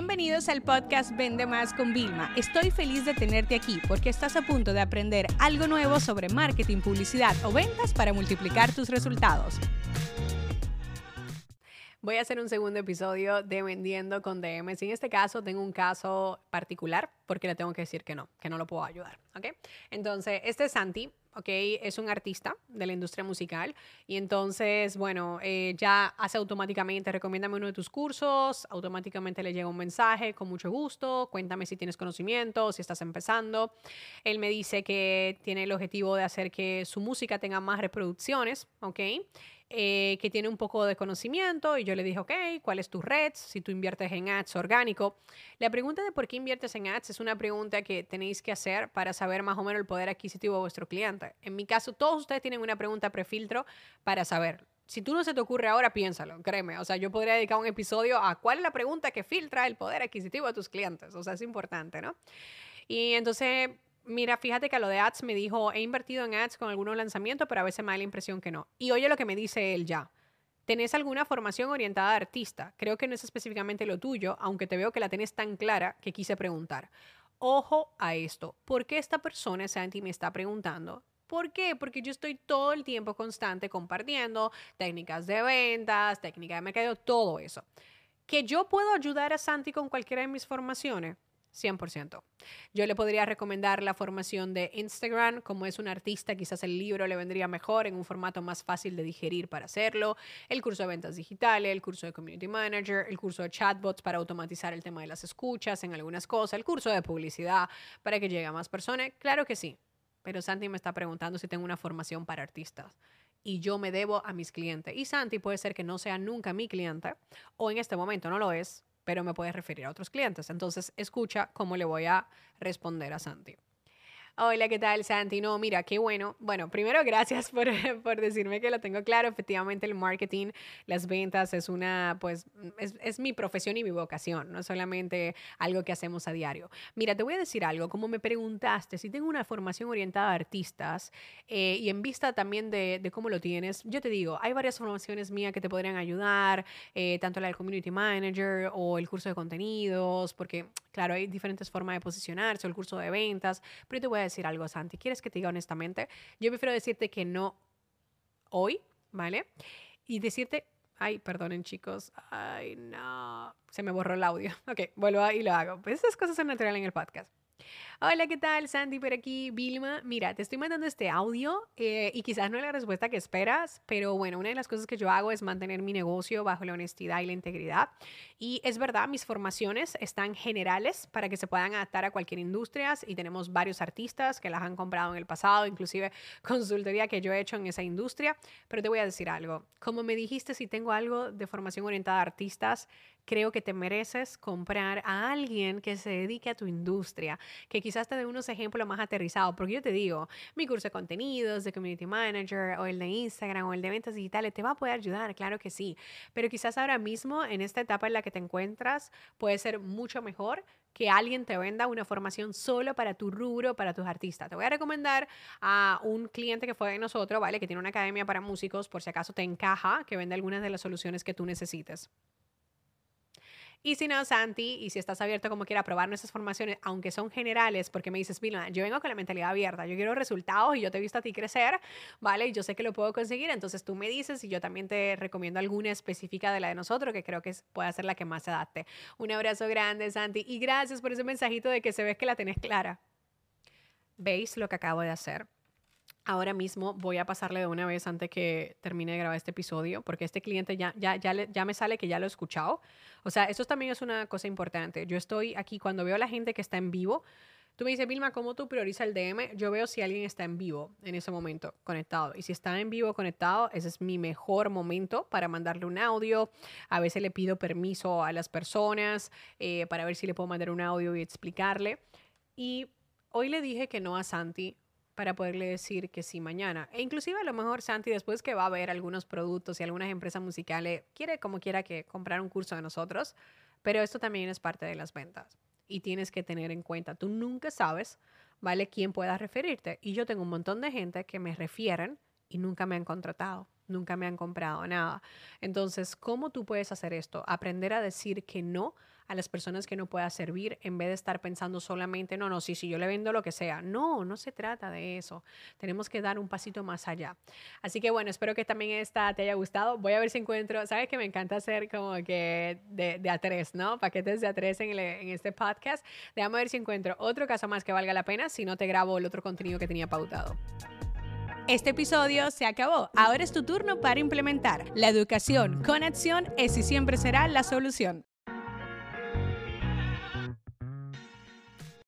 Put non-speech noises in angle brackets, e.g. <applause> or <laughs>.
Bienvenidos al podcast Vende Más con Vilma. Estoy feliz de tenerte aquí porque estás a punto de aprender algo nuevo sobre marketing, publicidad o ventas para multiplicar tus resultados. Voy a hacer un segundo episodio de Vendiendo con DMs. En este caso tengo un caso particular porque le tengo que decir que no, que no lo puedo ayudar. ¿ok? Entonces, este es Santi. ¿ok? Es un artista de la industria musical y entonces, bueno, eh, ya hace automáticamente, recomiéndame uno de tus cursos, automáticamente le llega un mensaje, con mucho gusto, cuéntame si tienes conocimiento, si estás empezando. Él me dice que tiene el objetivo de hacer que su música tenga más reproducciones, ¿ok? Eh, que tiene un poco de conocimiento y yo le dije, ok, ¿cuál es tu red? Si tú inviertes en ads orgánico. La pregunta de por qué inviertes en ads es una pregunta que tenéis que hacer para saber más o menos el poder adquisitivo de vuestro cliente. En mi caso, todos ustedes tienen una pregunta prefiltro para saber. Si tú no se te ocurre ahora, piénsalo, créeme. O sea, yo podría dedicar un episodio a cuál es la pregunta que filtra el poder adquisitivo de tus clientes. O sea, es importante, ¿no? Y entonces Mira, fíjate que lo de ads me dijo, he invertido en ads con algunos lanzamientos, pero a veces me da la impresión que no. Y oye lo que me dice él ya. ¿Tenés alguna formación orientada a artista? Creo que no es específicamente lo tuyo, aunque te veo que la tenés tan clara que quise preguntar. Ojo a esto. ¿Por qué esta persona, Santi, me está preguntando? ¿Por qué? Porque yo estoy todo el tiempo constante compartiendo técnicas de ventas, técnicas de mercado, todo eso. ¿Que yo puedo ayudar a Santi con cualquiera de mis formaciones? 100%. Yo le podría recomendar la formación de Instagram, como es un artista, quizás el libro le vendría mejor en un formato más fácil de digerir para hacerlo, el curso de ventas digitales, el curso de Community Manager, el curso de chatbots para automatizar el tema de las escuchas en algunas cosas, el curso de publicidad para que llegue a más personas. Claro que sí, pero Santi me está preguntando si tengo una formación para artistas y yo me debo a mis clientes. Y Santi puede ser que no sea nunca mi cliente o en este momento no lo es, pero me puedes referir a otros clientes. Entonces, escucha cómo le voy a responder a Santi. Hola, ¿qué tal, Santi? No, mira, qué bueno. Bueno, primero, gracias por, <laughs> por, decirme que lo tengo claro. Efectivamente, el marketing, las ventas es una, pues, es, es, mi profesión y mi vocación, no solamente algo que hacemos a diario. Mira, te voy a decir algo. Como me preguntaste si tengo una formación orientada a artistas eh, y en vista también de, de, cómo lo tienes, yo te digo, hay varias formaciones mías que te podrían ayudar, eh, tanto la del Community Manager o el curso de contenidos, porque, claro, hay diferentes formas de posicionarse, o el curso de ventas, pero te voy a decir algo, Santi. ¿Quieres que te diga honestamente? Yo prefiero decirte que no hoy, ¿vale? Y decirte, ay, perdonen chicos, ay, no, se me borró el audio. <laughs> Ok, vuelvo y lo hago. Pues esas cosas son naturales en el podcast. Hola, ¿qué tal? Sandy por aquí, Vilma. Mira, te estoy mandando este audio eh, y quizás no es la respuesta que esperas, pero bueno, una de las cosas que yo hago es mantener mi negocio bajo la honestidad y la integridad. Y es verdad, mis formaciones están generales para que se puedan adaptar a cualquier industria y tenemos varios artistas que las han comprado en el pasado, inclusive <laughs> consultoría que yo he hecho en esa industria. Pero te voy a decir algo. Como me dijiste, si tengo algo de formación orientada a artistas, creo que te mereces comprar a alguien que se dedique a tu industria, que quizás te dé unos ejemplos más aterrizados, porque yo te digo, mi curso de contenidos, de Community Manager, o el de Instagram, o el de ventas digitales, te va a poder ayudar, claro que sí, pero quizás ahora mismo, en esta etapa en la que te encuentras, puede ser mucho mejor que alguien te venda una formación solo para tu rubro, para tus artistas. Te voy a recomendar a un cliente que fue de nosotros, ¿vale? Que tiene una academia para músicos, por si acaso te encaja, que vende algunas de las soluciones que tú necesites. Y si no, Santi, y si estás abierto como quiera a probar nuestras formaciones, aunque son generales, porque me dices, Vilma, yo vengo con la mentalidad abierta, yo quiero resultados y yo te he visto a ti crecer, ¿vale? Y yo sé que lo puedo conseguir, entonces tú me dices y yo también te recomiendo alguna específica de la de nosotros que creo que puede ser la que más se adapte. Un abrazo grande, Santi, y gracias por ese mensajito de que se ve que la tenés clara. ¿Veis lo que acabo de hacer? Ahora mismo voy a pasarle de una vez antes que termine de grabar este episodio, porque este cliente ya, ya, ya, ya me sale que ya lo he escuchado. O sea, eso también es una cosa importante. Yo estoy aquí cuando veo a la gente que está en vivo. Tú me dices, Vilma, ¿cómo tú priorizas el DM? Yo veo si alguien está en vivo en ese momento conectado. Y si está en vivo conectado, ese es mi mejor momento para mandarle un audio. A veces le pido permiso a las personas eh, para ver si le puedo mandar un audio y explicarle. Y hoy le dije que no a Santi para poderle decir que sí mañana. E inclusive a lo mejor Santi, después que va a ver algunos productos y algunas empresas musicales, quiere como quiera que comprar un curso de nosotros, pero esto también es parte de las ventas. Y tienes que tener en cuenta, tú nunca sabes, ¿vale? Quién pueda referirte. Y yo tengo un montón de gente que me refieren y nunca me han contratado, nunca me han comprado nada. Entonces, ¿cómo tú puedes hacer esto? Aprender a decir que no a las personas que no pueda servir en vez de estar pensando solamente, no, no, sí, sí, yo le vendo lo que sea. No, no se trata de eso. Tenemos que dar un pasito más allá. Así que bueno, espero que también esta te haya gustado. Voy a ver si encuentro, sabes que me encanta hacer como que de, de a tres, ¿no? Paquetes de a tres en, en este podcast. Déjame ver si encuentro otro caso más que valga la pena, si no te grabo el otro contenido que tenía pautado. Este episodio se acabó. Ahora es tu turno para implementar. La educación con acción es y siempre será la solución.